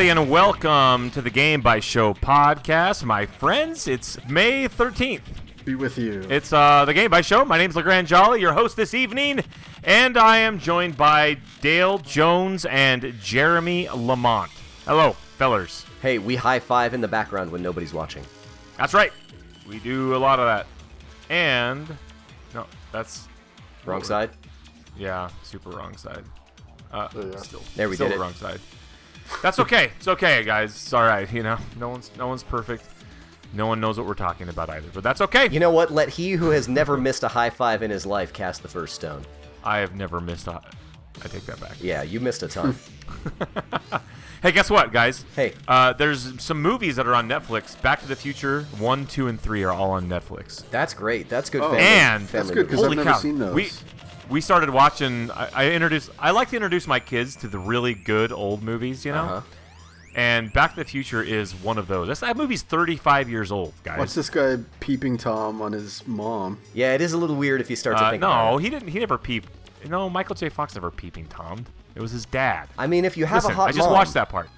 Hello, everybody, and welcome to the Game Bytes Show podcast. My friends, it's May 13th. Be with you. It's uh, the Game Bytes Show. My name's Legrande Jolly, your host this evening, and I am joined by Dale Jones and Jeremy Lamont. Hello, fellers. Hey, we high five in the background when nobody's watching. That's right. We do a lot of that. And, no, that's, Wrong side. yeah, super wrong side. Uh, Oh, yeah. still, There we still did the it. wrong side. That's okay. It's okay, guys. It's all right. You know, no one's no one's perfect. No one knows what we're talking about either, but that's okay. You know what? Let he who has never missed a high five in his life cast the first stone. I have never missed a. I take that back. Yeah, you missed a ton. Hey, guess what, guys? Hey. Uh, there's some movies that are on Netflix. Back to the Future one, two, and three are all on Netflix. That's great. That's good. Oh. family, And- family That's good, 'cause movie. I've Holy never cow! seen those. We we started watching. I, I introduced. I like to introduce my kids to the really good old movies. You know. Uh-huh. And Back to the Future is one of those. That's, that movie's 35 years old, guys. Watch this guy peeping Tom on his mom. Yeah, it is a little weird if you start to Uh, think about no, it. he didn't. He never peeped. No, Michael J. Fox never peeping Tom. It was his dad. I mean, if you have Listen, a hot mom I just mom, watched that part.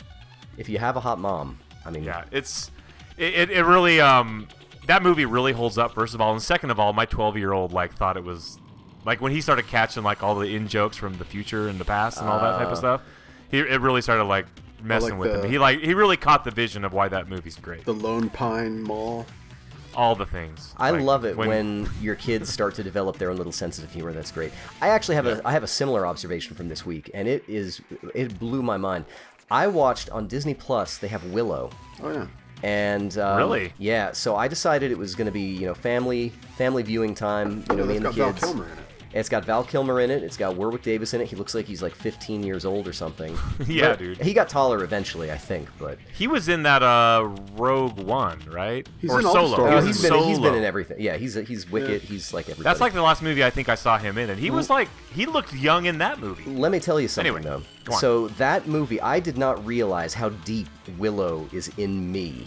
If you have a hot mom, I mean, Yeah, it's it, it, it really um that movie really holds up. First of all, and second of all, my 12 year old like thought it was like when he started catching like all the in jokes from the future and the past and all that type of stuff. He it really started like messing like with the- him. He like he really caught the vision of why that movie's great. The Lone Pine Mall. all the things. I Like, love it when, your kids start to develop their own little senses of humor. That's great. I actually have a I have a similar observation from this week, and it is it blew my mind. I watched on Disney Plus. They have Willow, Oh yeah. and um, Really? yeah. So I decided it was going to be you know family family viewing time. You know Oh, me it's and the got Val kids. Kilmer in it. It's got Val Kilmer in it. It's got Warwick Davis in it. He looks like he's like 15 years old or something. Yeah, But dude. He got taller eventually, I think, but he was in that uh Rogue One, right? He's or in all the Solo. Star He Wars. was he's in been he's been in everything. Yeah, he's he's wicked. He's like everybody. That's like the last movie I think I saw him in, and he was like he looked young in that movie. Let me tell you something Anyway, though. go on. So that movie, I did not realize how deep Willow is in me.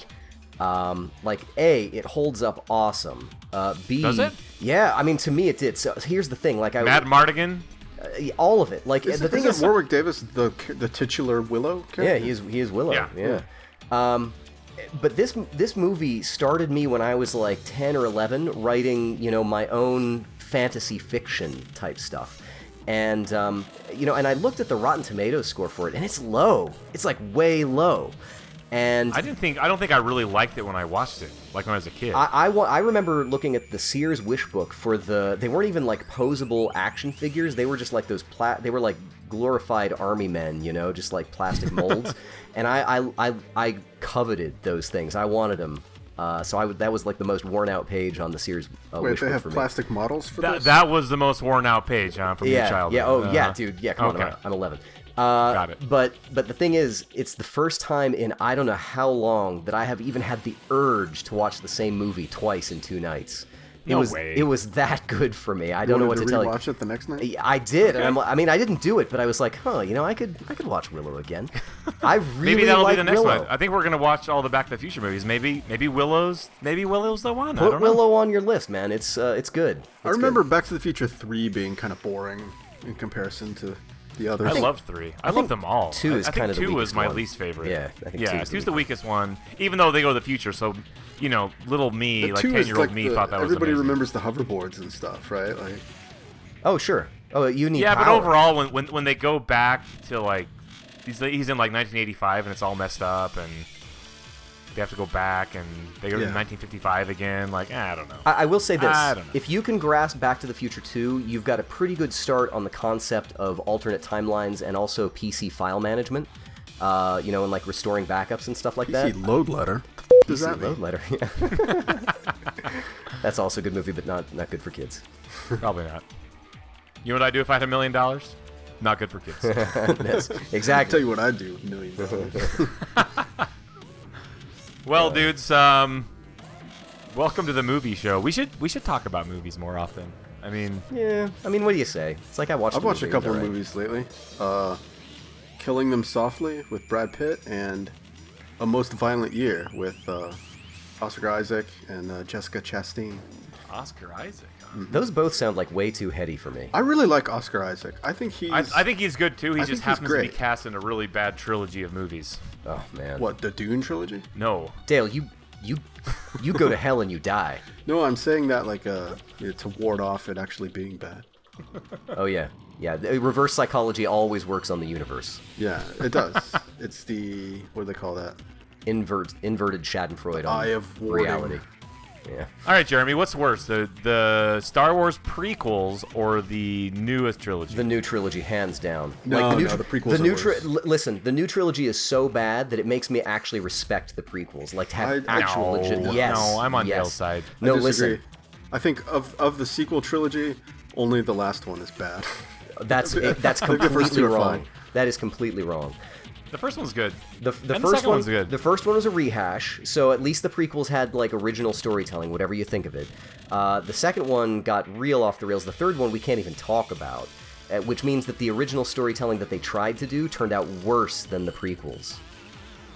Um, like A, it holds up awesome. Uh, B, Does it? Yeah, I mean to me it did. So here's the thing, like I Madmartigan. uh, all of it. Like Is the it, thing isn't Warwick Davis the the titular Willow character? yeah, he is he is Willow. Yeah. Yeah. Um, but this this movie started me when I was like 10 or 11, writing you know my own fantasy fiction type stuff. And um, you know, and I looked at the Rotten Tomatoes score for it, and it's low. It's like way low. And I didn't think I don't think I really liked it when I watched it, like when I was a kid. I, I, wa- I remember looking at the Sears wish book for the. They weren't even like posable action figures. They were just like those. Pla- they were like glorified army men, you know, just like plastic molds. and I, I, I, I coveted those things. I wanted them. Uh, so I would, that was like the most worn out page on the Sears uh, Wait, wish they book have for me. plastic models for that, this? that was the most worn out page, huh, from your yeah, childhood. yeah, oh yeah, Uh, dude, yeah. Come okay. on, I'm, I'm 11. Uh, Got it. But but the thing is, it's the first time in I don't know how long that I have even had the urge to watch the same movie twice in two nights. It No was way. it was that good for me. I You don't know what to to tell you. rewatch it the next night. I did, and Okay. I'm, I mean, I didn't do it, but I was like, huh, you know, I could, I could watch Willow again. I really Maybe that'll like be the next Willow. one. I think we're gonna watch all the Back to the Future movies. Maybe maybe Willow's maybe Willow's the one. I Put don't know. Willow on your list, man. It's, uh, it's good. It's I remember Back to the Future three being kind of boring in comparison to the others. I love three. I, think love them all. two is I think kinda the two was weakest my one. least favorite. Yeah, I think yeah, two is the two's the weakest one. Even though they go to the future, so you know, little me, The like two ten is year old like me, the- thought that was everybody amazing. remembers the hoverboards and stuff, right? Like Oh sure. Oh, you need. Yeah, but overall, when, when when they go back to like he's he's in like 1985 and it's all messed up and they have to go back and they go to 1955 again. Like eh, I don't know. I, I will say this: I don't know. if you can grasp Back to the Future 2, you've got a pretty good start on the concept of alternate timelines and also PC file management. Uh, you know, and like restoring backups and stuff like that. PC load letter. Does PC that mean? load letter. Yeah. That's also a good movie, but not not good for kids. Probably not. You know what I'd do if I had a million dollars? Not good for kids. Yes, I'll tell you what I'd do. Million dollars. well, dudes, um, welcome to the movie show. We should we should talk about movies more often. I mean, Yeah, I mean, what do you say? It's like I watched. I've the watched a movie, it was couple of movies lately. Uh, Killing Them Softly with Brad Pitt and A Most Violent Year with uh, Oscar Isaac and uh, Jessica Chastain. Oscar Isaac. Huh? Those both sound like way too heady for me. I really like Oscar Isaac. I think he's I, I think he's good too. He I just think he's happens to be great. cast in a really bad trilogy of movies. Oh man. what the Dune trilogy. No, Dale, you you you go to hell and you die. No, I'm saying that like uh you know, to ward off it actually being bad. Oh yeah. Yeah, the reverse psychology always works on the universe. Yeah, it does. it's the what do they call that? Invert inverted Schadenfreude on Eye of warding. reality. Yeah. All right, Jeremy, what's worse, the the Star Wars prequels or the newest trilogy? The new trilogy, hands down. No, the new no, tri- the prequels The are new tri- worse. li- listen, the new trilogy is so bad that it makes me actually respect the prequels. Like to have I- actual No, legit. Yes. no, I'm on yes. Dale's side. I No, disagree. listen. I think of of the sequel trilogy, only the last one is bad. That's it, that's I think the first completely wrong. That is completely wrong. The first one's good. The, the And the first second one, one's good. The first one was a rehash, so at least the prequels had like original storytelling, whatever you think of it. Uh, the second one got real off the rails. The third one we can't even talk about, uh, which means that the original storytelling that they tried to do turned out worse than the prequels.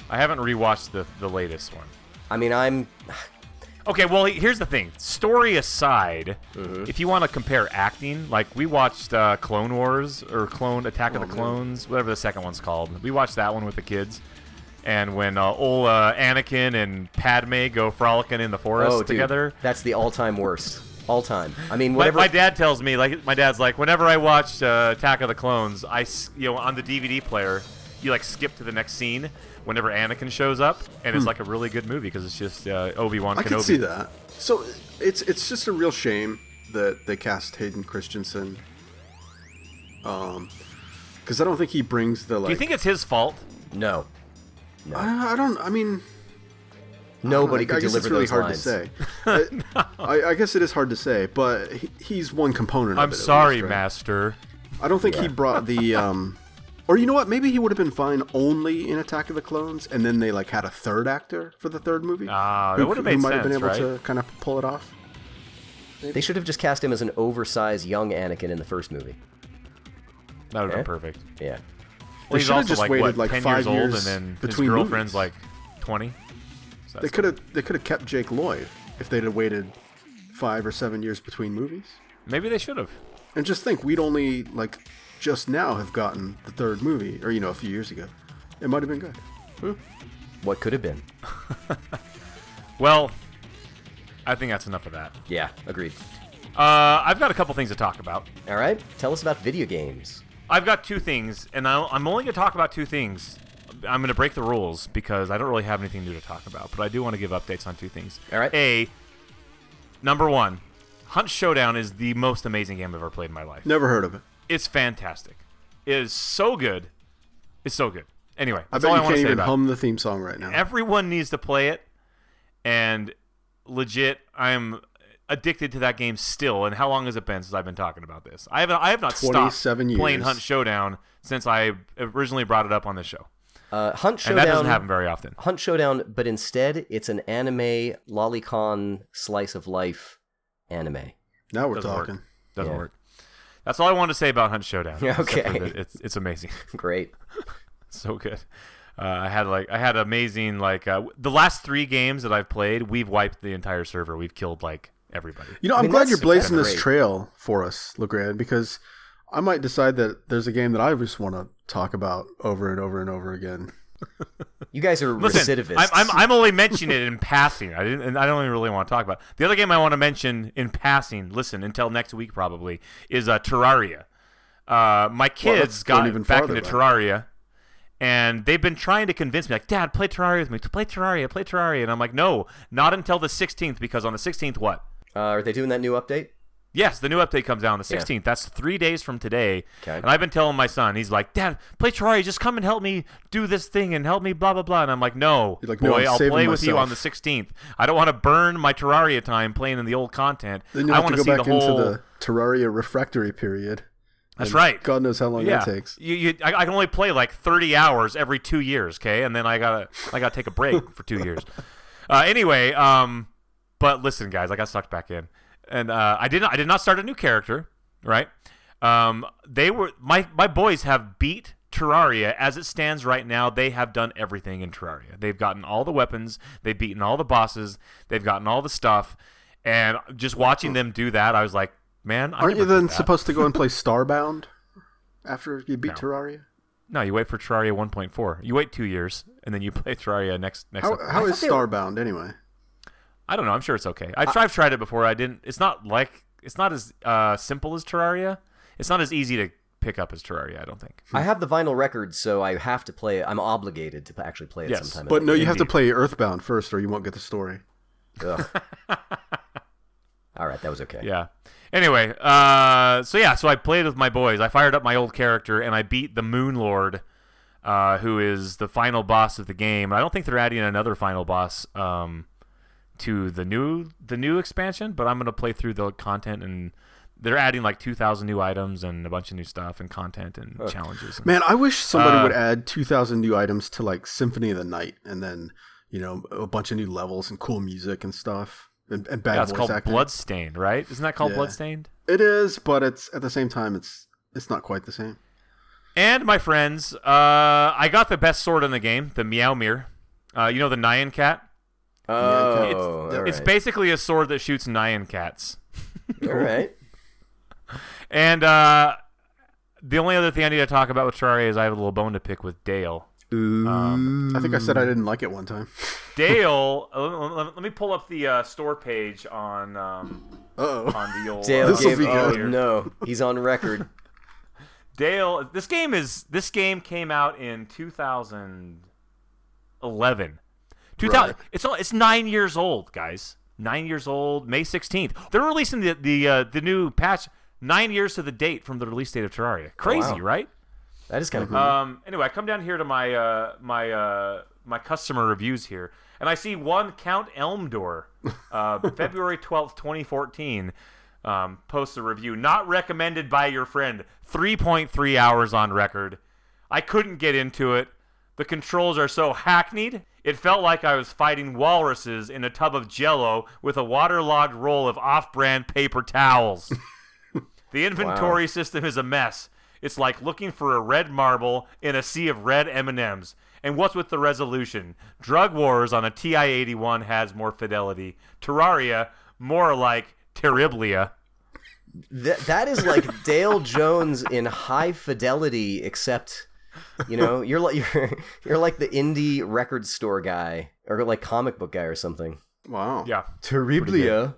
I haven't rewatched the the latest one. I mean, I'm Okay, well, here's the thing. Story aside, Mm-hmm. if you want to compare acting, like we watched uh, Clone Wars or Clone Attack Oh, of the Clones, whatever the second one's called. We watched that one with the kids. And when uh, old uh, Anakin and Padme go frolicking in the forest oh, together, That's the all-time worst. All time. I mean, my, whatever. my dad tells me, like my dad's like, whenever I watch uh, Attack of the Clones, I, you know on the DVD player, you like skip to the next scene whenever Anakin shows up, and it's like a really good movie because it's just uh, Obi Wan Hmm. I Kenobi. can see that. So it's it's just a real shame that they cast Hayden Christensen. Um, because I don't think he brings the like. Do you think it's his fault? no, I, I don't. I mean, nobody I, could I guess deliver it's really hard lines. to say. I, I, I guess it is hard to say, but he, he's one component. I'm of it, sorry, least, right? Master. I don't think he brought the um, or you know what? Maybe he would have been fine only in Attack of the Clones, and then they like had a third actor for the third movie. Ah, that would've who made might have been able right? to kind of pull it off. They should have just cast him as an oversized young Anakin in the first movie. That would have Eh? been perfect. Yeah. Well, he's should've also just like waited, what, like, 10 five years old, and then his between girlfriend's movies. like 20. So They could have they could have kept Jake Lloyd if they'd have waited five or seven years between movies. Maybe they should have. And just think, we'd only like just now have gotten the third movie, or you know, a few years ago. It might have been good. What could have been? Well, I think that's enough of that. Yeah, agreed. Uh, I've got a couple things to talk about. All right, tell us about video games. I've got two things, and I'll, I'm only going to talk about two things. I'm going to break the rules because I don't really have anything new to talk about, but I do want to give updates on two things. All right. A, number one, Hunt Showdown is the most amazing game I've ever played in my life. Never heard of it. It's fantastic. It is so good. It's so good. Anyway, I bet all you I can't even about it. hum the theme song right now. Everyone needs to play it, and legit, I am addicted to that game still. And how long has it been since I've been talking about this? I haven't. I have not stopped 27 playing years. Hunt Showdown since I originally brought it up on this show, Uh, Hunt and Showdown. that doesn't happen very often. Hunt Showdown, but instead it's an anime lolicon slice of life anime. now we're Doesn't work. talking. Doesn't Yeah. work. That's all I wanted to say about Hunt Showdown. except Okay. it's it's amazing. Great. so good. Uh, I had like I had amazing like uh, the last three games that I've played. We've wiped the entire server. We've killed like everybody. You know, I'm mean, glad you're blazing this great. trail for us, Legrande, because I might decide that there's a game that I just want to talk about over and over and over again. You guys are Listen, recidivists. I'm, I'm, I'm only mentioning it in passing. I didn't. I don't even really want to talk about it. the other game. I want to mention in passing. Listen, until next week probably is uh, Terraria. Uh, my kids that's going got even back into back. Terraria, and they've been trying to convince me, like, Dad, play Terraria with me. Play Terraria, play Terraria, and I'm like, no, not until the 16th, because on the 16th, what? uh, are they doing that new update? Yes, the new update comes out on the Yeah. 16th. That's three days from today. Okay. And I've been telling my son, he's like, Dad, play Terraria. Just come and help me do this thing and help me, blah, blah, blah. And I'm like, no, like, boy, I'm I'll play with you on the 16th. I don't want to burn my Terraria time playing in the old content. Then you I want to go see back the whole. into the Terraria refractory period. That's right. God knows how long yeah. that takes. You, you, I, I can only play like 30 hours every two years, okay? And then I gotta, I gotta take a break for two years. Uh, anyway, um, but listen, guys, I got sucked back in, and uh, I did not, I did not start a new character, right? Um, they were my my boys have beat Terraria as it stands right now. They have done everything in Terraria. They've gotten all the weapons, they've beaten all the bosses, they've gotten all the stuff. And just watching them do that, I was like, man, I Aren't you then that. supposed to go and play Starbound after you beat No. Terraria? No, you wait for Terraria 1.4. You wait two years, and then you play Terraria next next. How, update. how I is thought they were- Starbound anyway? I don't know. I'm sure it's okay. I've, I've tried it before. I didn't. It's not like it's not as uh, simple as Terraria. It's not as easy to pick up as Terraria. I don't think. I have the vinyl record, so I have to play it. I'm obligated to actually play it Yes, sometime. in But no, year. you have to play Earthbound first, or you won't get the story. Ugh. All right, that was okay. Yeah. Anyway, uh, so yeah, so I played with my boys. I fired up my old character and I beat the Moon Lord, uh, who is the final boss of the game. I don't think they're adding another final boss um, to the new the new expansion, but I'm gonna play through the content and they're adding like 2,000 new items and a bunch of new stuff and content and challenges. Man, I wish somebody Uh, would add 2,000 new items to like Symphony of the Night and then, you know, a bunch of new levels and cool music and stuff. And, and bad yeah, it's called acting. Bloodstained, right? Isn't that called Yeah. Bloodstained? It is, but it's at the same time, it's it's not quite the same. And my friends, uh, I got the best sword in the game, the Meowmere. Uh, you know the Nyan Cat? Oh, it's- all It's basically a sword that shoots Nyan cats. all right. And uh, the only other thing I need to talk about with Terraria is I have a little bone to pick with Dale. Um, I think I said I didn't like it one time. Dale, uh, let, let- let me pull up the uh, store page on um, Uh-oh. on the old. Dale uh, This'll gave. be Oh good. no, he's on record. Dale, this game is this game came out in 2011. 2000. Right. It's it's nine years old, guys. Nine years old. May 16th. They're releasing the the uh, the new patch nine years to the date from the release date of Terraria. Crazy, wow. right? That is kind of cool. Um. Anyway, I come down here to my uh my uh my customer reviews here, and I see one Count Elmdor, uh, February twelfth, twenty fourteen, um, posts a review not recommended by your friend. Three point three hours on record. I couldn't get into it. The controls are so hackneyed. It felt like I was fighting walruses in a tub of jello with a waterlogged roll of off-brand paper towels. The inventory system is a mess. It's like looking for a red marble in a sea of red M&Ms. And what's with the resolution? Drug Wars on a TI-81 has more fidelity. Terraria, more like Terriblia. That that is like Dale Jones in high fidelity, except you know you're like you're you're like the indie record store guy or like comic book guy or something. Wow. Yeah, Terriblia.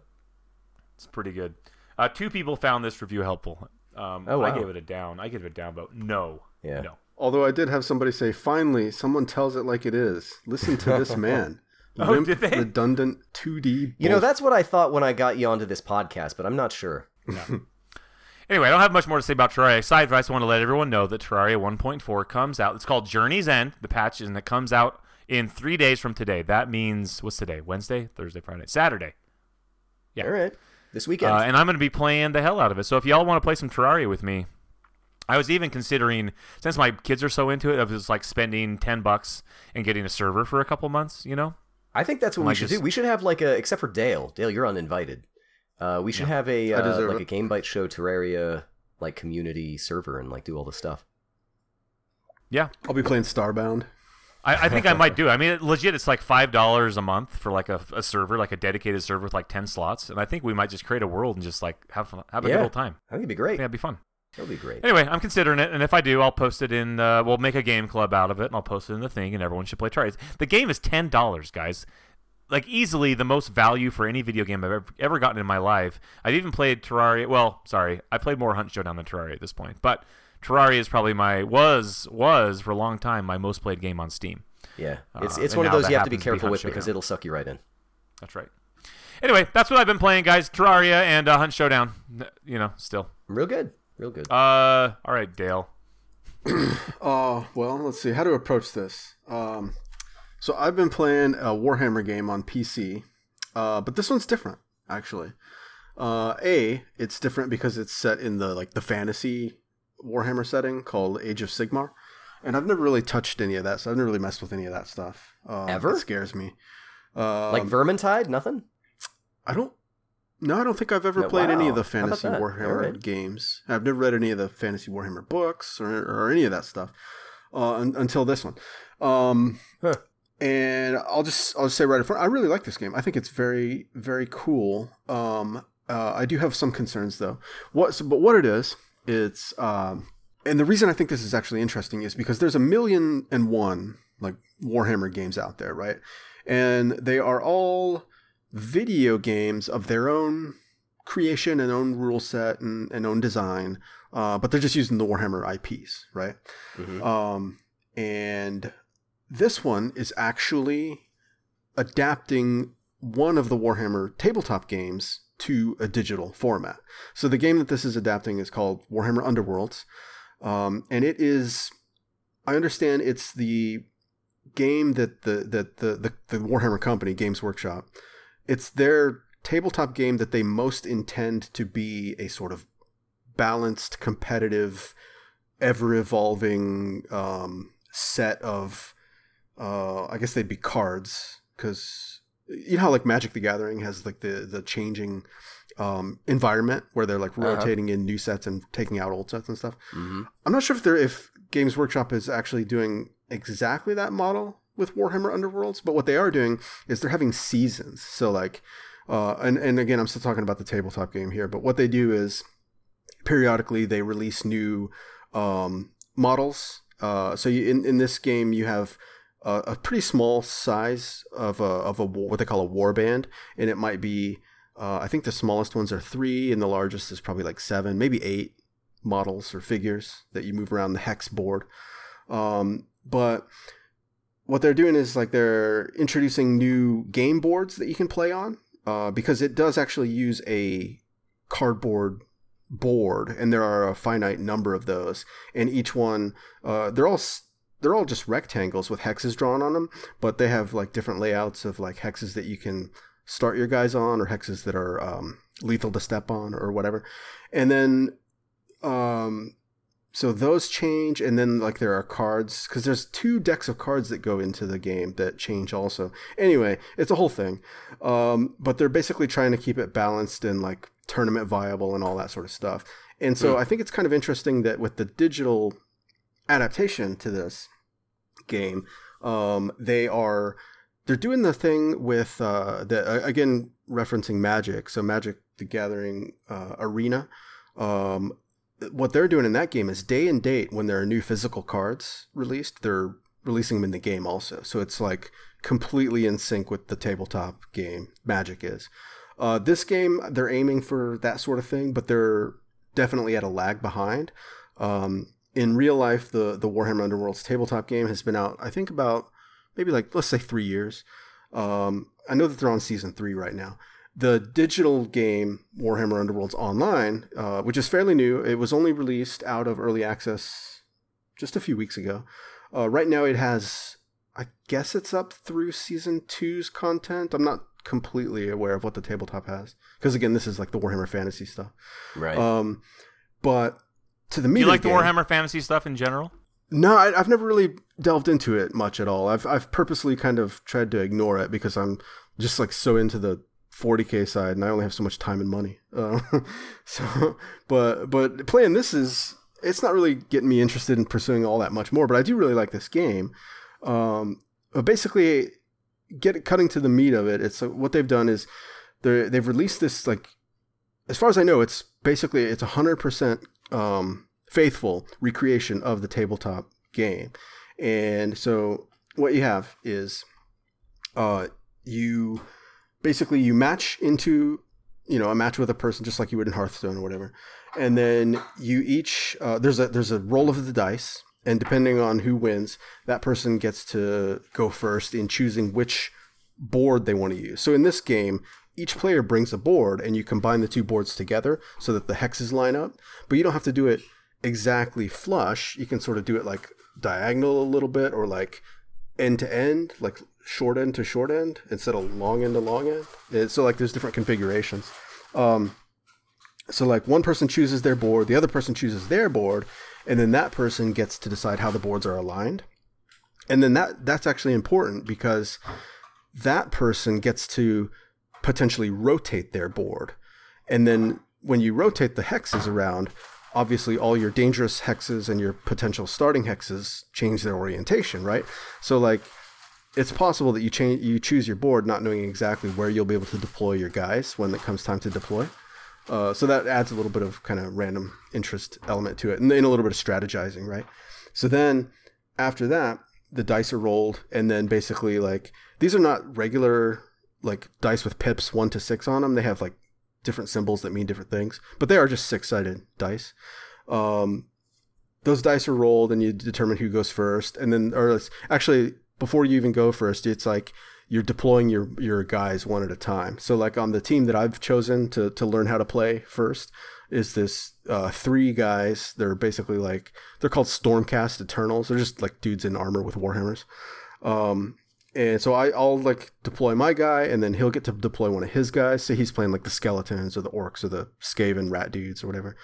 it's pretty good. Uh, two people found this review helpful. Um, Oh, I gave it a down. I gave it a down, but no. Yeah. No. Although I did have somebody say, finally, someone tells it like it is. Listen to this man. Oh, Limp, did they? redundant 2D. You know that's what I thought when I got you onto this podcast, but I'm not sure. Anyway, I don't have much more to say about Terraria. Aside from I just want to let everyone know that Terraria 1.4 comes out. It's called Journey's End, the patch, and it comes out in three days from today. That means what's today? Wednesday, Thursday, Friday, Saturday. Yeah. All right, this weekend. Uh, and I'm going to be playing the hell out of it. So if y'all want to play some Terraria with me, I was even considering since my kids are so into it, I was like spending ten bucks and getting a server for a couple months. You know, I think that's what we might should just- do. We should have like a, except for Dale. Dale, you're uninvited. Uh, we should have a I uh, like it. a Game Bytes Show Terraria like community server and like do all the stuff. yeah. I'll be playing Starbound. I, I think I might do. I mean, legit, it's like five dollars a month for like a, a server, like a dedicated server with like ten slots, and I think we might just create a world and just like have fun, have a Yeah. good old time. I think it'd be great. think that'd be fun. That'd be great. Anyway, I'm considering it, and if I do, I'll post it in. Uh, we'll make a game club out of it, and I'll post it in the thing, and everyone should play Terraria. The game is ten dollars, guys. Like easily the most value for any video game I've ever, ever gotten in my life. I've even played Terraria. Well, sorry, I played more Hunt Showdown than Terraria at this point, but Terraria is probably my was was for a long time my most played game on Steam. Yeah, it's Uh, it's one of those you have to be happens to be careful Hunt with because it'll suck you right in. That's right. Anyway, that's what I've been playing, guys. Terraria and uh, Hunt Showdown. You know, still. Real good, real good. Uh, all right, Dale. Oh, well, let's see how to approach this. Um, so I've been playing a Warhammer game on PC, uh, but this one's different, actually. Uh, a, it's different because it's set in the like the fantasy Warhammer setting called Age of Sigmar, and I've never really touched any of that, so I've never really messed with any of that stuff. Um, Ever? It scares me. Um, like Vermintide, nothing. I don't. No, I don't think I've ever No, played any of the fantasy? Warhammer Alright. games. I've never read any of the fantasy Warhammer books or, or any of that stuff uh, un- until this one. Um, Huh. And I'll just I'll just say right up front, I really like this game. I think it's very very cool. Um, uh, I do have some concerns though. What? So, but what it is, it's um, and the reason I think this is actually interesting is because there's a million and one like Warhammer games out there, right? And they are all video games of their own creation and own rule set and, and own design, uh, but they're just using the Warhammer IPs, right? Mhm. Um, and this one is actually adapting one of the Warhammer tabletop games to a digital format. So the game that this is adapting is called Warhammer Underworlds, um, and it is. I understand it's the game that the that the, the the Warhammer company Games Workshop. It's their tabletop game that they most intend to be a sort of balanced, competitive, ever evolving um, set of. Uh, I guess they'd be cards because you know how like Magic the Gathering has like the the changing um, environment where they're like Uh-huh. rotating in new sets and taking out old sets and stuff. Mhm. I'm not sure if they're if Games Workshop is actually doing exactly that model with Warhammer Underworlds, but what they are doing is they're having seasons. So like, uh, and and again, I'm still talking about the tabletop game here, but what they do is periodically they release new um, models. Uh, so you, in in this game, you have a, a pretty small size of a of a what they call a war band, and it might be. Uh, I think the smallest ones are three, and the largest is probably like seven, maybe eight models or figures that you move around the hex board. Um, but what they're doing is like they're introducing new game boards that you can play on uh, because it does actually use a cardboard board, and there are a finite number of those, and each one uh, they're all they're all just rectangles with hexes drawn on them, but they have like different layouts of like hexes that you can start your guys on or hexes that are um, lethal to step on or whatever, and then um so those change and then like there are cards because there's two decks of cards that go into the game that change also. Anyway it's a whole thing. Um but they're basically trying to keep it balanced and like tournament viable and all that sort of stuff. And so i think it's kind of interesting that with the digital adaptation to this game um they are they're doing the thing with uh the again referencing magic so magic the gathering uh, arena um what they're doing in that game is day and date when there are new physical cards released, they're releasing them in the game also. So it's like completely in sync with the tabletop game Magic is. Uh, this game, they're aiming for that sort of thing, but they're definitely at a lag behind. Um, in real life, the the Warhammer Underworlds tabletop game has been out, I think, about maybe like let's say three years. Um, I know that they're on season three right now the digital game Warhammer Underworlds Online, uh, which is fairly new, it was only released out of early access just a few weeks ago. Uh, right now, it has, I guess it's up through season two's content. I'm not completely aware of what the tabletop has because again, this is like the Warhammer Fantasy stuff. Right. Um, but to the Do meat you like the Warhammer Fantasy stuff in general? no, I, I've never really delved into it much at all. I've I've purposely kind of tried to ignore it because I'm just like so into the 40k side, and I only have so much time and money. Uh, so, but but playing this is it's not really getting me interested in pursuing all that much more. But I do really like this game. Um, but basically, get cutting to the meat of it. It's uh, what they've done is they they've released this like as far as I know, it's basically it's a hundred percent um, faithful recreation of the tabletop game. And so what you have is uh, you basically you match into you know a match with a person just like you would in Hearthstone or whatever, and then you each uh, there's a there's a roll of the dice, and depending on who wins, that person gets to go first in choosing which board they want to use. So in this game, each player brings a board and you combine the two boards together so that the hexes line up, but you don't have to do it exactly flush. You can sort of do it like diagonal a little bit or like end to end, like short end to short end instead of long end to long end. And so like there's different configurations. Um, so like one person chooses their board, the other person chooses their board, and then that person gets to decide how the boards are aligned. And then that that's actually important because that person gets to potentially rotate their board. And then when you rotate the hexes around, obviously all your dangerous hexes and your potential starting hexes change their orientation, right? So like it's possible that you change you choose your board not knowing exactly where you'll be able to deploy your guys when it comes time to deploy. Uh, so that adds a little bit of kind of random interest element to it, and then a little bit of strategizing, right? So then after that, the dice are rolled, and then basically like these are not regular like dice with pips one to six on them. They have like different symbols that mean different things, but they are just six sided dice. Um, those dice are rolled, and you determine who goes first, and then or actually before you even go first, it's like you're deploying your your guys one at a time. So like on the team that I've chosen to to learn how to play first is this uh, three guys. They're basically like they're called Stormcast Eternals. They're just like dudes in armor with warhammers. Um, and so I, I'll like deploy my guy, and then he'll get to deploy one of his guys. Say he's playing like the skeletons or the orcs or the Skaven rat dudes or whatever.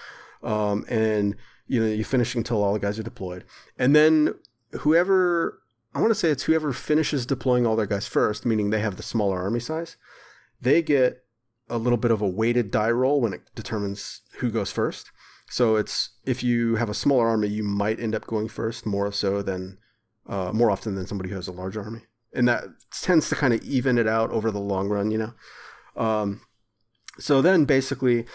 Um, and you know you finish until all the guys are deployed, and then whoever I want to say it's whoever finishes deploying all their guys first, meaning they have the smaller army size, they get a little bit of a weighted die roll when it determines who goes first. So it's if you have a smaller army, you might end up going first more so than uh, more often than somebody who has a larger army and that tends to kind of even it out over the long run, you know. Um, so then basically,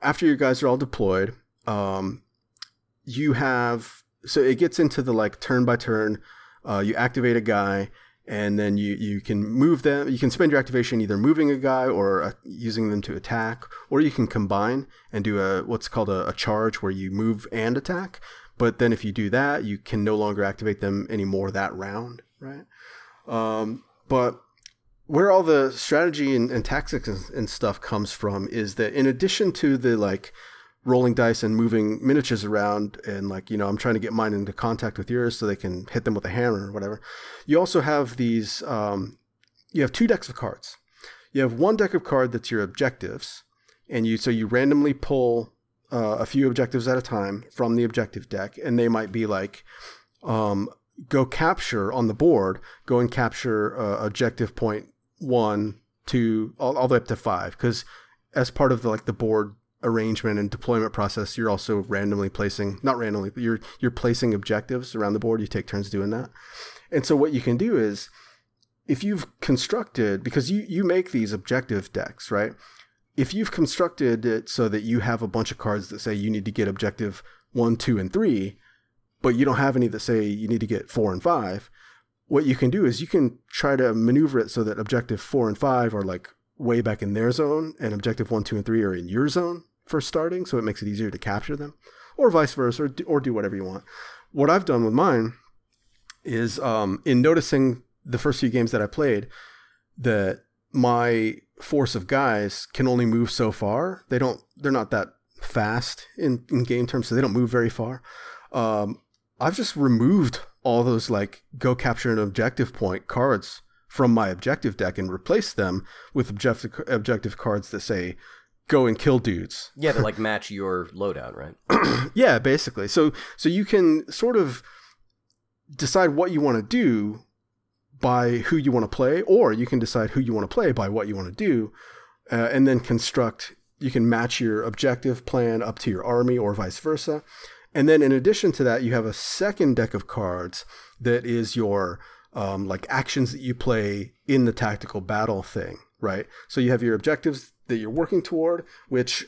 after your guys are all deployed, um, you have so it gets into the like turn by turn. Uh, you activate a guy, and then you you can move them. You can spend your activation either moving a guy or uh, using them to attack, or you can combine and do a what's called a, a charge where you move and attack. But then if you do that, you can no longer activate them anymore that round, right? Um, but where all the strategy and, and tactics and, stuff comes from is that in addition to the like rolling dice and moving miniatures around and like you know i'm trying to get mine into contact with yours so they can hit them with a hammer or whatever you also have these um, you have two decks of cards. You have one deck of card that's your objectives and you so you randomly pull uh, a few objectives at a time from the objective deck and they might be like um, go capture on the board, go and capture uh, objective point one, two, all, all the way up to five. Because as part of the, like the board arrangement and deployment process, you're also randomly placing, not randomly, but you're you're placing objectives around the board. You take turns doing that. And so what you can do is, if you've constructed, because you you make these objective decks, right? If you've constructed it so that you have a bunch of cards that say you need to get objective one, two, and three, but you don't have any that say you need to get four and five, what you can do is you can try to maneuver it so that objective four and five are like way back in their zone, and objective one, two, and three are in your zone for starting, so it makes it easier to capture them, or vice versa, or do, or do whatever you want. What I've done with mine is um, in noticing the first few games that I played that my force of guys can only move so far. They don't. They're not that fast in, in game terms, so they don't move very far. Um, I've just removed all those like go capture an objective point cards from my objective deck and replaced them with objective objective cards that say go and kill dudes. Yeah, to like match your loadout, right? yeah, basically. So so you can sort of decide what you want to do by who you want to play, or you can decide who you want to play by what you want to do, uh, and then construct. You can match your objective plan up to your army, or vice versa. And then in addition to that, you have a second deck of cards that is your um, like actions that you play in the tactical battle thing, right? So you have your objectives that you're working toward, which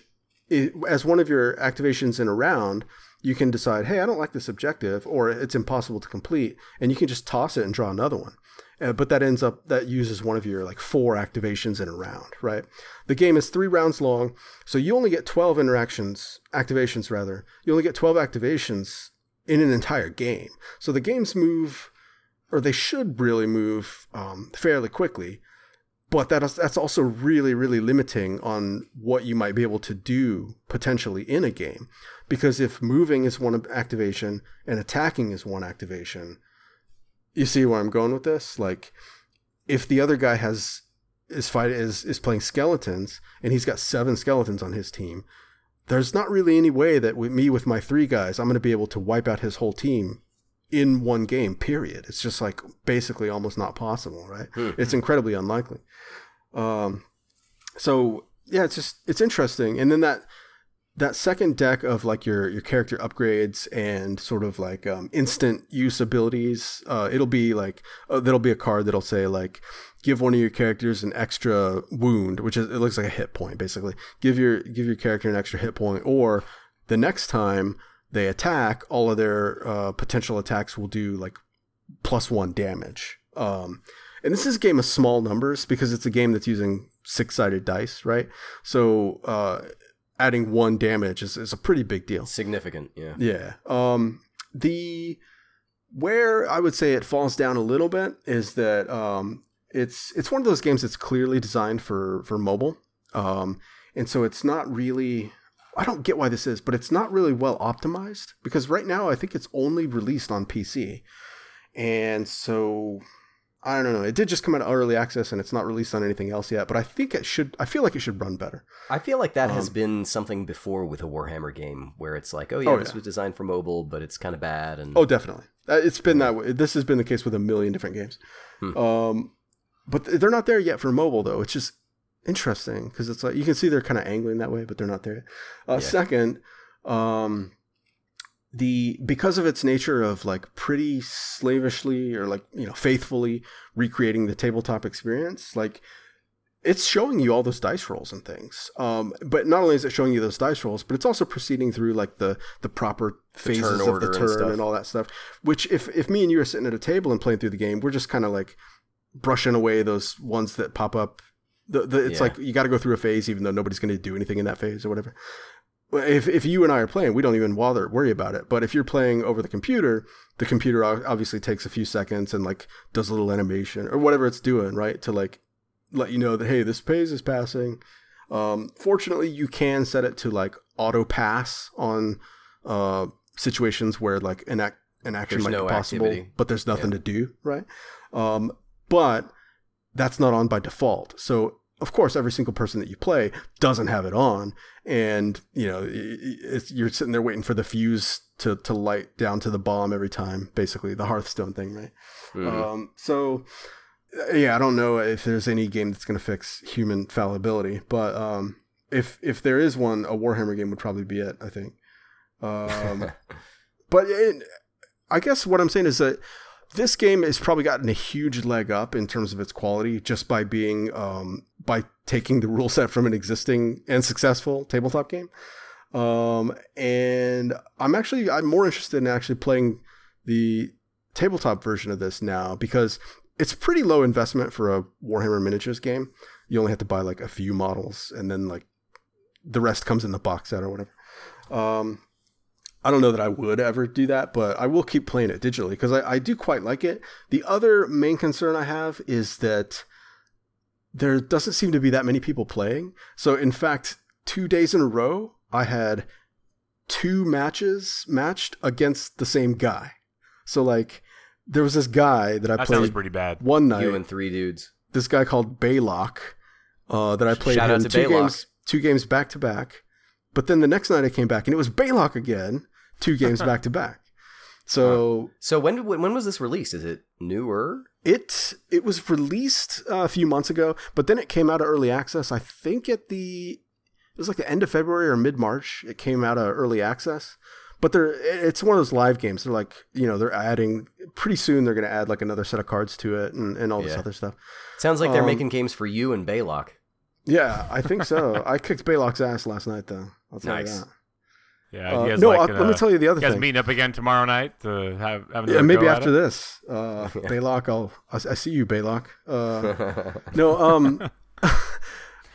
is, as one of your activations in a round, you can decide, hey, I don't like this objective, or it's impossible to complete, and you can just toss it and draw another one uh, but that ends up that uses one of your like four activations in a round, right? The game is three rounds long, so you only get 12 interactions, activations rather. You only get 12 activations in an entire game. So the games move, or they should really move um, fairly quickly, but that is, that's also really, really limiting on what you might be able to do potentially in a game. Because if moving is one activation and attacking is one activation, you see where I'm going with this? Like, if the other guy has is fight is is playing skeletons and he's got seven skeletons on his team, there's not really any way that with me with my three guys, I'm going to be able to wipe out his whole team in one game. Period. It's just like basically almost not possible, right? Hmm. It's incredibly unlikely. Um, so yeah, it's just it's interesting, and then that that second deck of like your your character upgrades and sort of like um, instant use abilities, uh, it'll be like uh, there'll be a card that'll say like give one of your characters an extra wound, which is it looks like a hit point basically. Give your give your character an extra hit point, or the next time they attack, all of their uh, potential attacks will do like plus one damage. Um, and this is a game of small numbers because it's a game that's using six sided dice, right? So uh, adding one damage is, is a pretty big deal. Significant, yeah. Yeah. Um, the where I would say it falls down a little bit is that um, it's it's one of those games that's clearly designed for for mobile, um, and so it's not really. I don't get why this is, but it's not really well optimized because right now I think it's only released on PC, and so I don't know. It did just come out of early access and it's not released on anything else yet, but I think it should. I feel like it should run better. I feel like that has Um, been something before with a Warhammer game where it's like, oh yeah, Oh, this yeah. was designed for mobile, but it's kind of bad. And Oh, definitely. Uh, It's been that way. This has been the case with a million different games. Hmm. Um, but they're not there yet for mobile though. It's just interesting because it's like you can see they're kind of angling that way, but they're not there. Yet. Uh, Yeah. Second, um, the because of its nature of like pretty slavishly or like you know faithfully recreating the tabletop experience, like it's showing you all those dice rolls and things. Um, but not only is it showing you those dice rolls, but it's also proceeding through like the the proper phases turn of the and turn stuff. and, all that stuff. Which if if me and you are sitting at a table and playing through the game, we're just kind of like brushing away those ones that pop up. The, the, it's Yeah. like you got to go through a phase, even though nobody's going to do anything in that phase or whatever. If, if you and I are playing, we don't even bother worry about it. But if you're playing over the computer, the computer obviously takes a few seconds and like does a little animation or whatever it's doing, right, to like let you know that hey, this phase is passing. Um, fortunately, you can set it to like auto pass on uh, situations where like an act an action There's might no be possible, activity. but there's nothing to do, right? Um, but that's not on by default. So of course, every single person that you play doesn't have it on, and you know i- i- it's, you're sitting there waiting for the fuse to to light down to the bomb every time, basically the Hearthstone thing, right? Mhm. Um, so yeah, I don't know if there's any game that's going to fix human fallibility, but um, if if there is one, a Warhammer game would probably be it. I think. Um, but it, I guess what I'm saying is that this game has probably gotten a huge leg up in terms of its quality just by being um, by taking the rule set from an existing and successful tabletop game. Um, and I'm actually I'm more interested in actually playing the tabletop version of this now because it's pretty low investment for a Warhammer miniatures game. You only have to buy like a few models and then like the rest comes in the box set or whatever. Um, I don't know that I would ever do that, but I will keep playing it digitally because I, I do quite like it. The other main concern I have is that there doesn't seem to be that many people playing. So, in fact, two days in a row, I had two matches matched against the same guy. So, like, there was this guy that I That sounds played pretty bad. one night you and three dudes. this guy called Baylock uh, that I played Shout out him to two Baylock. games two games back to back. But then the next night I came back and it was Baylock again, two games back to back. So So when when was this released? Is it newer? it it was released uh, a few months ago, but then it came out of early access. I think at the it was like the end of February or mid March. It came out of early access. But they're it's one of those live games. They're like you know they're adding pretty soon. They're going to add like another set of cards to it and, and all this Yeah. other stuff. Sounds like they're Um, making games for you and Baylock. Yeah, I think so. I kicked Baylock's ass last night, though. I'll tell Nice. you that. Yeah, Uh, you guys no, like, I'll- let me uh, tell you the other You guys thing. meeting up again tomorrow night to have, have Yeah, maybe go after it? this, uh, Baylock. I'll I, I see you, Baylock. Uh, no, um, uh,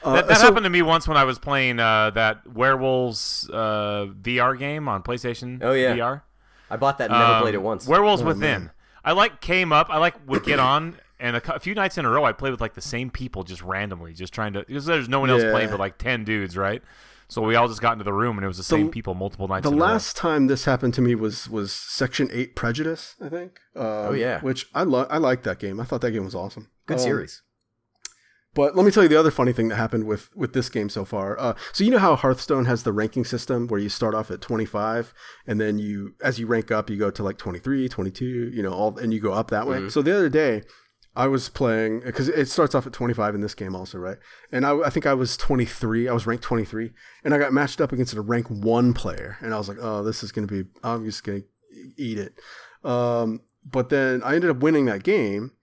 That, that so- happened to me once when I was playing uh, that Werewolves uh, VR game on PlayStation. Oh, yeah. VR. I bought that and never Um, played it once. Werewolves Oh, Within. man. I like came up. I like would get on, and a, a few nights in a row, I played with like the same people just randomly, just trying to because there's no one else Yeah. playing but like ten dudes, right? So we all just got into the room, and it was the same people multiple nights. The in a row. last time this happened to me was was Section Eight Prejudice, I think. Um, oh yeah. which I lo- I liked that game. I thought that game was awesome. Good Um, series. But let me tell you the other funny thing that happened with with this game so far. Uh, so you know how Hearthstone has the ranking system where you start off at 25 and then you as you rank up you go to like 23, 22, you know, all and you go up that way. So the other day I was playing because it starts off at 25 in this game also, right? And I, I think I was 23. I was ranked 23, and I got matched up against a rank one player, and I was like, oh, this is gonna be. I'm just gonna eat it. Um, but then I ended up winning that game,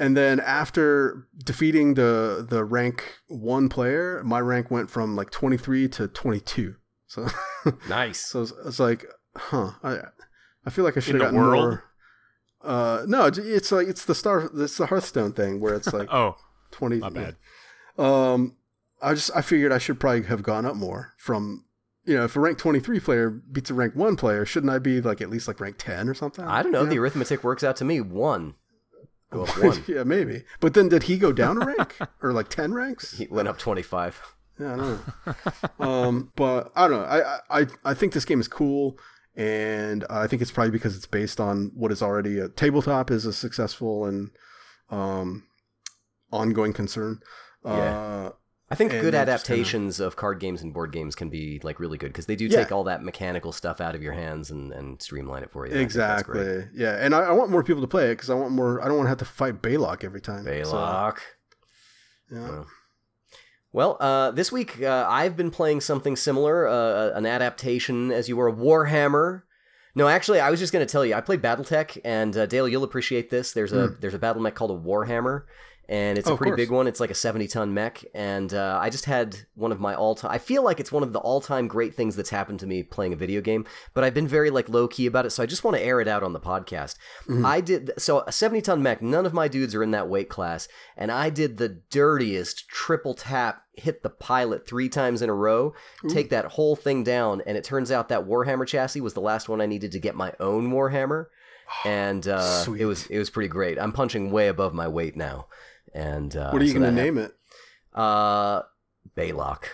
and then after defeating the the rank one player, my rank went from like 23 to 22. So Nice. so it's, like, huh? I I feel like I should have gotten world? more. Uh, no, it's like it's the star, it's the Hearthstone thing where it's like Oh, 20. my bad. Um, I just I figured I should probably have gone up more from. You know, if a rank 23 player beats a rank 1 player, shouldn't I be like at least like rank 10 or something? I don't know. You The arithmetic works out to me one. Go up one. yeah, maybe. But then did he go down a rank or like 10 ranks? He went up twenty five. Yeah, I don't know. um, but I don't know. I, I I think this game is cool, and I think it's probably because it's based on what is already a tabletop is a successful and um, ongoing concern. Uh, I think good they're kinda- adaptations of card games and board games can be like really good because they do Yeah. take all that mechanical stuff out of your hands and, and streamline it for you. I think that's great. exactly. Yeah, and I, I want more people to play it because I want more. I don't want to have to fight Baylock every time. So, Baylock. yeah. Well, Well, uh, this week uh, I've been playing something similar, uh, an adaptation, as you were, Warhammer. No, actually, I was just going to tell you, I played BattleTech, and uh, Dale, you'll appreciate this. There's a there's a battle mech called a Warhammer, and it's. Oh, a pretty big one. It's like a 70 ton mech, and uh, I just had one of my all time. I feel like it's one of the all time great things that's happened to me playing a video game, but I've been very like low key about it, so I just want to air it out on the podcast. Mm-hmm. I did so a 70 ton mech. None of my dudes are in that weight class, and I did the dirtiest triple tap. Hit the pilot three times in a row, take that whole thing down, and it turns out that Warhammer chassis was the last one I needed to get my own Warhammer, and uh, it was it was pretty great. I'm punching way above my weight now, and uh, What are you so going to that name it? Uh, Baylock.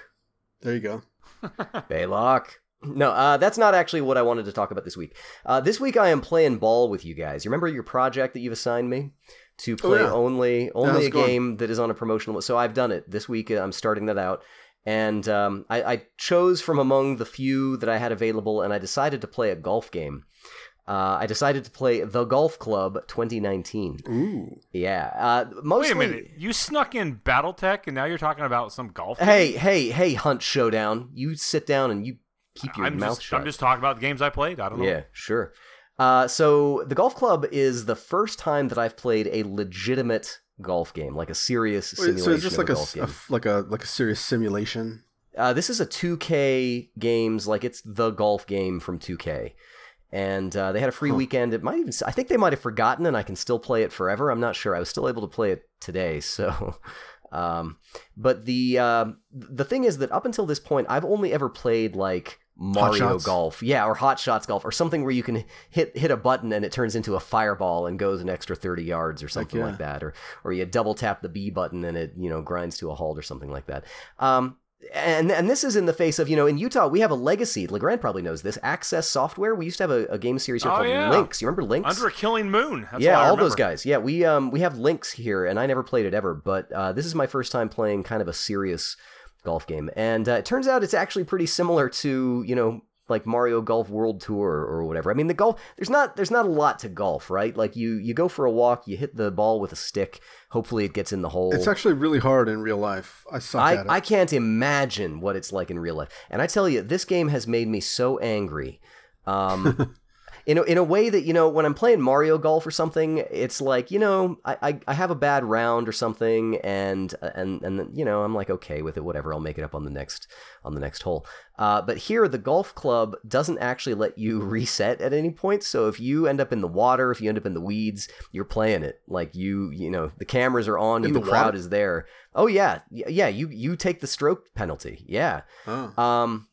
There you go. Baylock. No, uh, that's not actually what I wanted to talk about this week. Uh, this week I am playing ball with you guys. You remember your project that you've assigned me to play Oh, yeah. only only it a going? game that is on a promotional. So I've done it this week. uh, I'm starting that out, and um, I, I chose from among the few that I had available, and I decided to play a golf game. Uh, I decided to play the Golf Club 2019. Ooh. Yeah, uh, mostly. Wait a minute. You snuck in BattleTech, and now you're talking about some golf. Hey, hey, hey, Hunt Showdown! You sit down and you keep your I'm mouth just, shut. I'm just talking about the games I played. I don't know. Yeah, sure. Uh, so the golf club is the first time that I've played a legitimate golf game, like a serious Wait, simulation so it's just like a a, golf a game. like a like a serious simulation. Uh, this is a 2K games, like it's the golf game from 2K. And uh, they had a free Huh. weekend. It might even. I think they might have forgotten, and I can still play it forever. I'm not sure. I was still able to play it today. So, um, but the uh, the thing is that up until this point, I've only ever played like Mario Golf, yeah, or Hot Shots Golf, or something where you can hit hit a button and it turns into a fireball and goes an extra 30 yards or something yeah. like that, or or you double tap the B button and it you know grinds to a halt or something like that. Um, and and this is in the face of you know in Utah we have a legacy. Legrande probably knows this. Access Software. We used to have a, a game series here Oh, called yeah. Links. You remember Links? Under a Killing Moon. That's yeah, all, those guys. Yeah, we um we have Links here, and I never played it ever, but uh, this is my first time playing kind of a serious golf game, and uh, it turns out it's actually pretty similar to you know like Mario Golf World Tour or whatever. I mean, the golf there's not there's not a lot to golf, right? Like you you go for a walk, you hit the ball with a stick. Hopefully, it gets in the hole. It's actually really hard in real life. I suck I, at it. I can't imagine what it's like in real life. And I tell you, this game has made me so angry. Um, in, a, in a way that, you know, when I'm playing Mario Golf or something, it's like, you know, I, I, I have a bad round or something and, and, and, you know, I'm like, okay with it, whatever. I'll make it up on the next, on the next hole. Uh, but here, the golf club doesn't actually let you reset at any point. So if you end up in the water, if you end up in the weeds, you're playing it. Like you, you know, the cameras are on In the, the crowd is there. Oh yeah, yeah. You you take the stroke penalty. Yeah. oh. Um,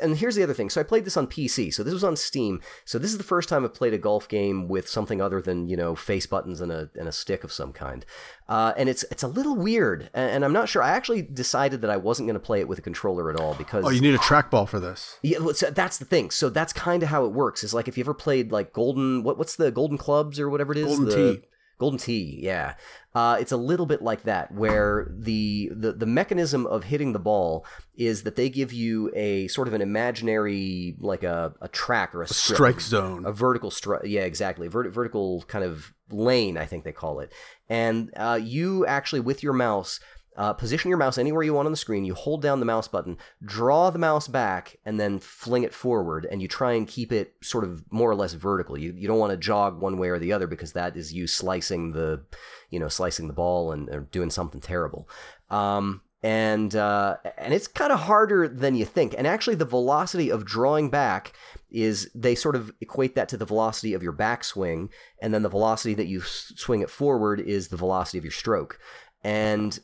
and here's the other thing. So I played this on PC. So this was on Steam. So this is the first time I've played a golf game with something other than you know face buttons and a and a stick of some kind. Uh, and it's it's a little weird. And, and I'm not sure. I actually decided that I wasn't going to play it with a controller at all because oh, you need a trackball for this. yeah, well, so that's the thing. So that's kind of how it works. Is like if you ever played like Golden, what what's the Golden Clubs or whatever it is, Golden the, Tee. Golden Tee, yeah. Uh, it's a little bit like that, where the, the the mechanism of hitting the ball is that they give you a sort of an imaginary, like a, a track or a strip, Strike zone. a vertical strike. Yeah, exactly. Vert- vertical kind of lane, I think they call it, and uh, you actually with your mouse. Uh, position your mouse anywhere you want on the screen. You hold down the mouse button, draw the mouse back, and then fling it forward. And you try and keep it sort of more or less vertical. You you don't want to jog one way or the other because that is you slicing the, you know, slicing the ball and doing something terrible. Um, and uh, and it's kind of harder than you think. And actually, the velocity of drawing back is they sort of equate that to the velocity of your backswing, and then the velocity that you swing it forward is the velocity of your stroke. And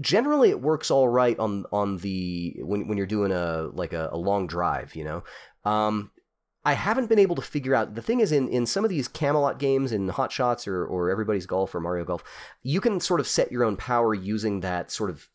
generally, it works all right on on the when when you're doing a like a, a long drive, you know. Um, I haven't been able to figure out. The thing is, in, in some of these Camelot games, in Hot Shots or, or Everybody's Golf or Mario Golf, you can sort of set your own power using that sort of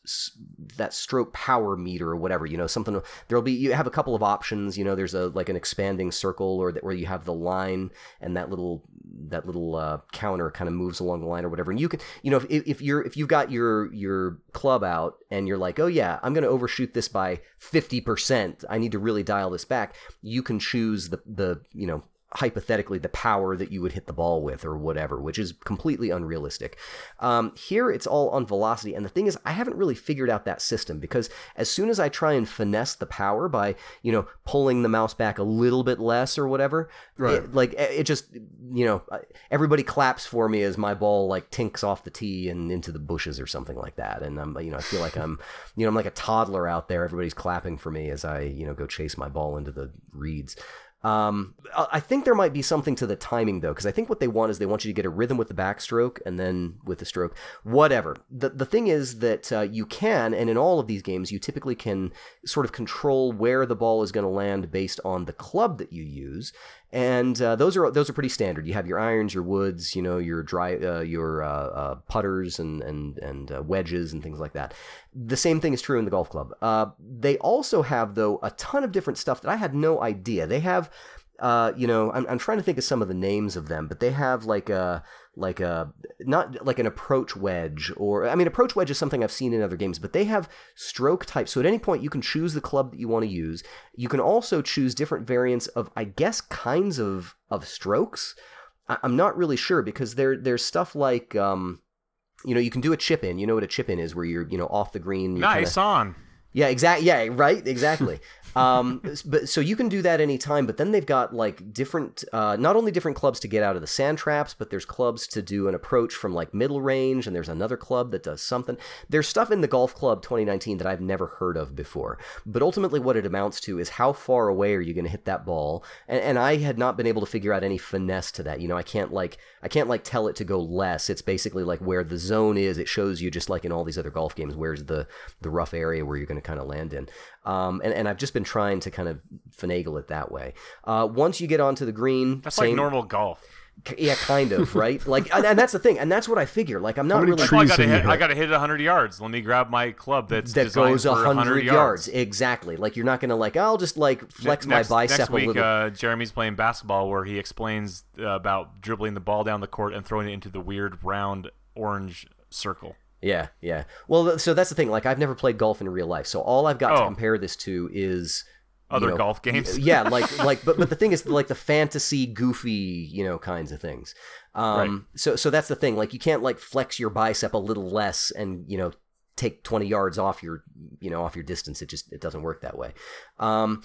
that stroke power meter or whatever. You know, something there'll be. You have a couple of options. You know, there's a like an expanding circle or that where you have the line and that little that little uh, counter kind of moves along the line or whatever. And you can, you know, if, if you're if you've got your your club out and you're like, oh yeah, I'm going to overshoot this by fifty percent. I need to really dial this back. You can choose the the you know hypothetically the power that you would hit the ball with or whatever, which is completely unrealistic. Um, here it's all on velocity, and the thing is, I haven't really figured out that system because as soon as I try and finesse the power by you know pulling the mouse back a little bit less or whatever, Right. it, like it just you know everybody claps for me as my ball like tinks off the tee and into the bushes or something like that, and I'm you know I feel like I'm you know I'm like a toddler out there. Everybody's clapping for me as I you know go chase my ball into the reeds. Um, I think there might be something to the timing though, because I think what they want is they want you to get a rhythm with the backstroke and then with the stroke. Whatever. The the thing is that uh, you can, and in all of these games, you typically can sort of control where the ball is going to land based on the club that you use, and uh, those are those are pretty standard. You have your irons, your woods, you know, your dry, uh, your uh, uh, putters and and and uh, wedges and things like that. The same thing is true in the golf club. Uh, they also have though a ton of different stuff that I had no idea. They have you know, I'm, I'm trying to think of some of the names of them, but they have like a like a not like an approach wedge or I mean approach wedge is something I've seen in other games, but they have stroke types. So at any point you can choose the club that you want to use. You can also choose different variants of I guess kinds of of strokes. I, I'm not really sure because there there's stuff like um, you know you can do a chip in. You know what a chip in is, where you're you know off the green. you're kinda- Nice on. yeah, exactly. Yeah, right. Exactly. um, but so you can do that anytime. But then they've got like different, uh, not only different clubs to get out of the sand traps, but there's clubs to do an approach from like middle range, and there's another club that does something. There's stuff in the Golf Club 2019 that I've never heard of before. But ultimately, what it amounts to is how far away are you going to hit that ball? And, and I had not been able to figure out any finesse to that. You know, I can't like I can't like tell it to go less. It's basically like where the zone is. It shows you just like in all these other golf games, where's the the rough area where you're going to kind of land in. Um, and, and I've just been trying to kind of finagle it that way. Uh, once you get onto the green, That's same, like normal golf. Yeah, kind of, right? Like, and, and that's the thing, and that's what I figure. Like, I'm not many really Well, I trees gotta hit. I gotta hit it 100 yards. Let me grab my club that's that designed goes for 100 100 yards. Exactly. Like, you're not going to like, I'll just like flex next, my bicep next week, a little. uh, Jeremy's playing basketball where he explains uh, about dribbling the ball down the court and throwing it into the weird round orange circle. Yeah, yeah. Well, so that's the thing. Like, I've never played golf in real life, so all I've got to Oh. compare this to is you Other know, golf games. yeah, like like, but but the thing is, like the fantasy, goofy, you know, kinds of things. Um, so so that's the thing. Like, you can't like flex your bicep a little less and you know take 20 yards off your you know off your distance it just it doesn't work that way um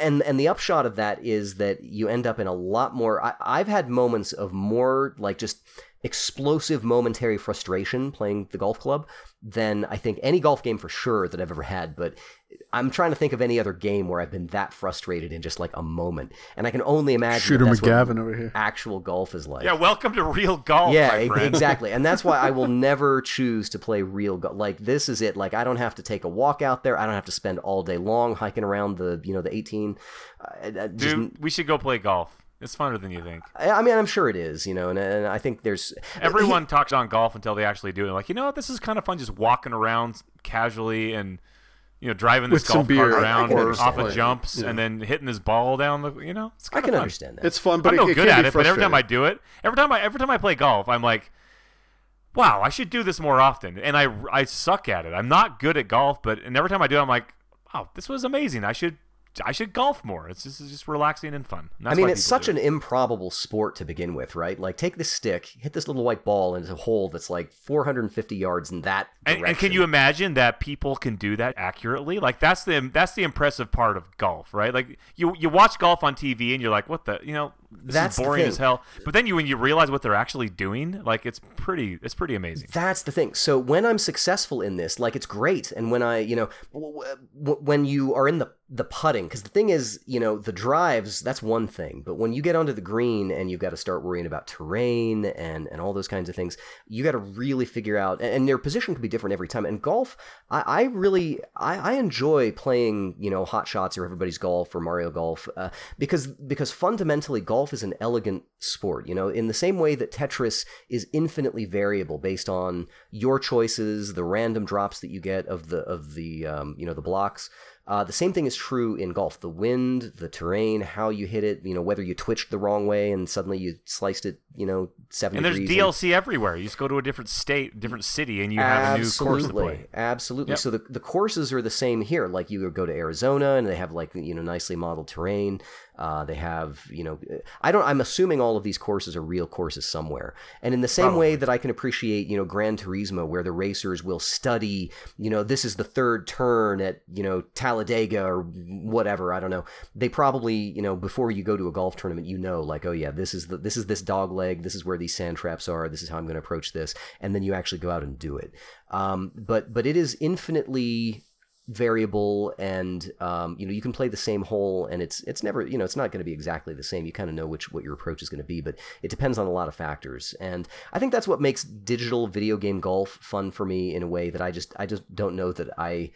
and and the upshot of that is that you end up in a lot more I, i've had moments of more like just explosive momentary frustration playing the golf club than i think any golf game for sure that i've ever had but i'm trying to think of any other game where i've been that frustrated in just like a moment and i can only imagine that Shooter that's what McGavin over here. actual golf is like Yeah, welcome to real golf, yeah, my friend. exactly. And that's why I will never choose to play real golf. Like this is it. Like I don't have to take a walk out there. I don't have to spend all day long hiking around the you know the 18. Uh, uh, just, Dude, we should go play golf. It's funner than you think. I I mean, I'm sure it is. You know, and, and I think there's Everyone talks on golf until they actually do it. Like, you know what? This is kind of fun just walking around casually and, you know, driving this With golf beer cart around or off of jumps Yeah. and then hitting this ball down the, you know, it's I can fun. understand that. It's fun, but I'm it, no it good can at be it, but every time I do it, every time I every time I play golf, I'm like, wow, I should do this more often. And I I suck at it. I'm not good at golf, but and every time I do, it, I'm like, wow, this was amazing. I should I should golf more. It's just it's just relaxing and fun. And I mean, it's such an improbable sport to begin with, right? Like, take this stick, hit this little white ball into a hole that's like 450 yards in that And, and can you imagine that people can do that accurately? Like that's the that's the impressive part of golf, right? Like you you watch golf on TV and you're like, what the you know, this That's boring as hell. But then you when you realize what they're actually doing, like it's pretty it's pretty amazing. That's the thing. So when I'm successful in this, like it's great, and when I, you know, when you are in the the putting, because the thing is, you know, the drives that's one thing, but when you get onto the green and you've got to start worrying about terrain and and all those kinds of things, you got to really figure out. And, and their position can be different every time. And golf, I, I really I, I enjoy playing, you know, hot shots or everybody's golf or Mario Golf, uh, because because fundamentally golf is an elegant sport. You know, in the same way that Tetris is infinitely variable based on your choices, the random drops that you get of the of the um, you know the blocks. Uh, the same thing is true in golf. The wind, the terrain, how you hit it, you know, whether you twitched the wrong way and suddenly you sliced it, you know, seven And there's degrees. and- DLC everywhere. You just go to a different state, different city, and you have a new course to Absolutely, play. absolutely. Yep. So the, the courses are the same here. Like you go to Arizona and they have like you know nicely modeled terrain. Uh, they have you know I don't. I'm assuming all of these courses are real courses somewhere. And in the same way that I can appreciate you know Gran Turismo, where the racers will study you know this is the third turn at you know Talladega or whatever. I don't know. They probably you know before you go to a golf tournament, you know like oh yeah this is the this is this dog leg. This is where these sand traps are. This is how I'm going to approach this. And then you actually go out and do it. Um, but but it is infinitely variable and um, you know you can play the same hole and it's it's never you know it's not going to be exactly the same you kind of know which what your approach is going to be but it depends on a lot of factors and i think that's what makes digital video game golf fun for me in a way that i just i just don't know that i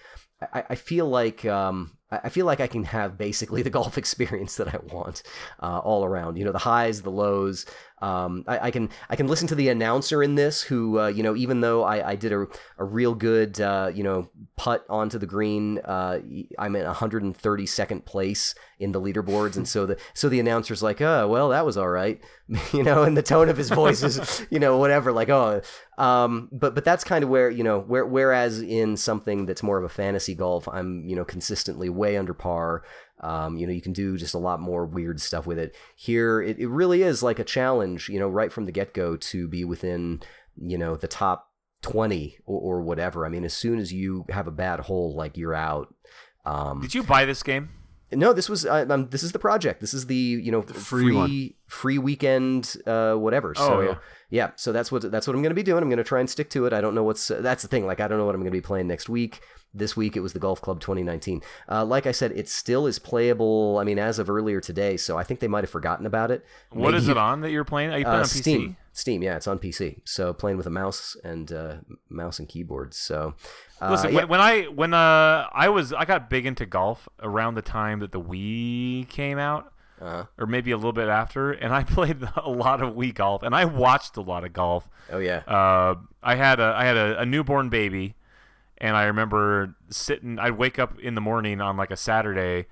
i, I feel like um, I feel like I can have basically the golf experience that I want uh, all around. You know, the highs, the lows. Um, I, I can I can listen to the announcer in this, who uh, you know, even though I, I did a, a real good uh, you know putt onto the green, uh, I'm in 132nd place in the leaderboards, and so the so the announcer's like, oh well, that was all right, you know, and the tone of his voice is you know whatever, like oh, um, but but that's kind of where you know where whereas in something that's more of a fantasy golf, I'm you know consistently way under par. Um, you know, you can do just a lot more weird stuff with it. Here, it, it really is like a challenge, you know, right from the get go to be within, you know, the top 20 or, or whatever. I mean, as soon as you have a bad hole, like you're out. Um, Did you buy this game? No, this was uh, um, this is the project. This is the you know free free free weekend uh, whatever. Oh, so yeah. yeah, so that's what that's what I'm going to be doing. I'm going to try and stick to it. I don't know what's uh, that's the thing. Like I don't know what I'm going to be playing next week. This week it was the Golf Club 2019. Uh, like I said, it still is playable. I mean, as of earlier today, so I think they might have forgotten about it. What is Maybe- it on that you're playing? Are you playing uh, on PC? Steam. Steam, yeah, it's on PC. So playing with a mouse and uh, mouse and keyboard. So uh, Listen, yeah. when, I when uh I was I got big into golf around the time that the Wii came out, Uh-huh. or maybe a little bit after, and I played a lot of Wii golf, and I watched a lot of golf. oh yeah, Uh, I had a I had a, a newborn baby, and I remember sitting. I'd wake up in the morning on like a Saturday,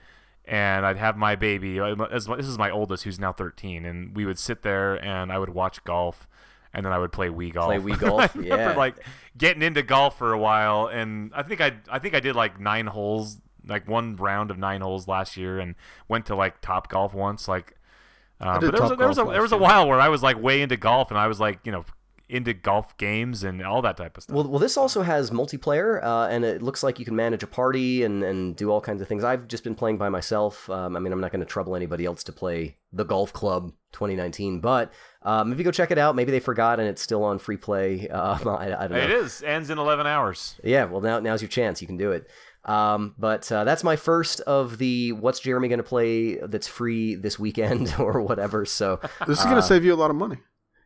and I'd have my baby. uh, this is my oldest, who's now 13, and we would sit there, and I would watch golf, and then I would play Wii golf. Play Wii golf, I remember yeah. like getting into golf for a while, and I think I I think I did like nine holes, like one round of nine holes last year, and went to like Top Golf once, like. Uh, but there was, a, there was a there was a while where I was like way into golf, and I was like you know into golf games and all that type of stuff. Well, well, this also has multiplayer, uh, and it looks like you can manage a party and, and do all kinds of things. I've just been playing by myself. Um, I mean, I'm not going to trouble anybody else to play the Golf Club 2019, but um, if you go check it out, maybe they forgot and it's still on free play. Uh, I, I don't know. It is ends in 11 hours. Yeah, well, now now's your chance. You can do it. Um, but uh, that's my first of the what's Jeremy going to play that's free this weekend or whatever. So This is going to save you a lot of money.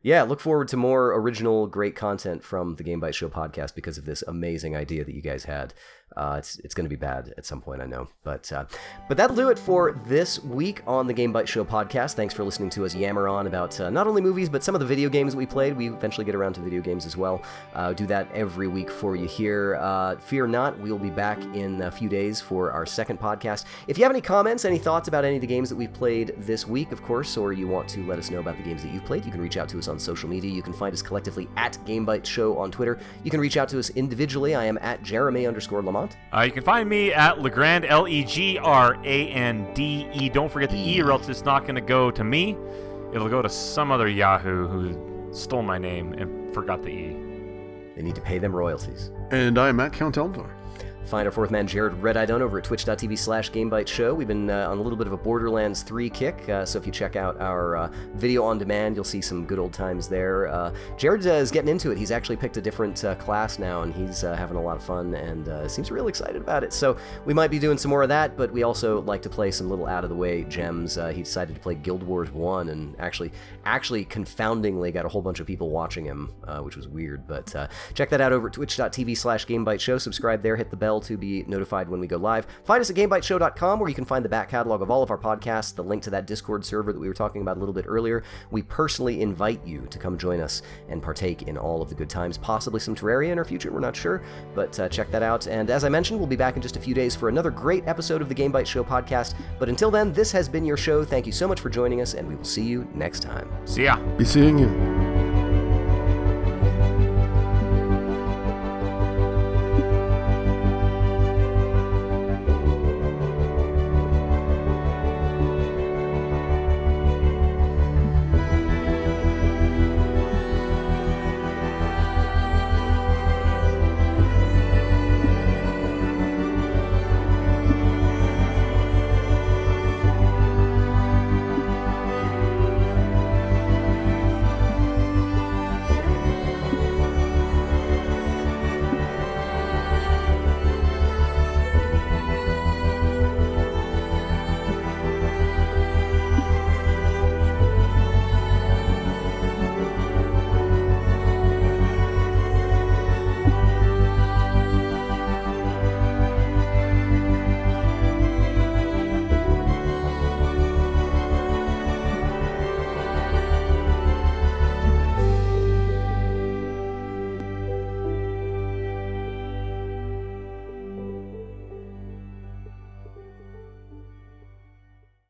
Yeah, look forward to more original, great content from the Game Bytes Show podcast because of this amazing idea that you guys had. Uh, it's it's going to be bad at some point, I know, but uh, but that'll do it for this week on the Game Bytes Show podcast. Thanks for listening to us yammer on about uh, not only movies but some of the video games that we played. We eventually get around to video games as well. Uh, do that every week for you here. Uh, fear not, we'll be back in a few days for our second podcast. If you have any comments, any thoughts about any of the games that we've played this week, of course, or you want to let us know about the games that you've played, you can reach out to us on social media. You can find us collectively at Game Bytes Show on Twitter. You can reach out to us individually. I am at Jeremy underscore Lamont. Account? Uh, you can find me at Legrande, L E G R A N D E. Don't forget the E, or else it's not going to go to me. It'll go to some other Yahoo who stole my name and forgot the E. They need to pay them royalties. And I'm at Count Eldor. Find our fourth man, Jared Red Eye Done, over at twitch.tv slash GameBytes Show. We've been uh, on a little bit of a Borderlands 3 kick, uh, so if you check out our uh, video on demand, you'll see some good old times there. Uh, Jared uh, is getting into it. He's actually picked a different uh, class now, and he's having a lot of fun and seems real excited about it. So we might be doing some more of that, but we also like to play some little out of the way gems. he decided to play Guild Wars 1 and actually, actually confoundingly got a whole bunch of people watching him, which was weird. But check that out over at twitch.tv slash GameBytes Show. Subscribe there, hit the bell to be notified when we go live. Find us at GameBytesShow.com where you can find the back catalog of all of our podcasts, the link to that Discord server that we were talking about a little bit earlier. We personally invite you to come join us and partake in all of the good times, possibly some Terraria in our future, we're not sure, but uh, check that out. And as I mentioned, we'll be back in just a few days for another great episode of the Game GameBytes Show podcast. But until then, this has been your show. Thank you so much for joining us, and we will see you next time. See ya. Be seeing you.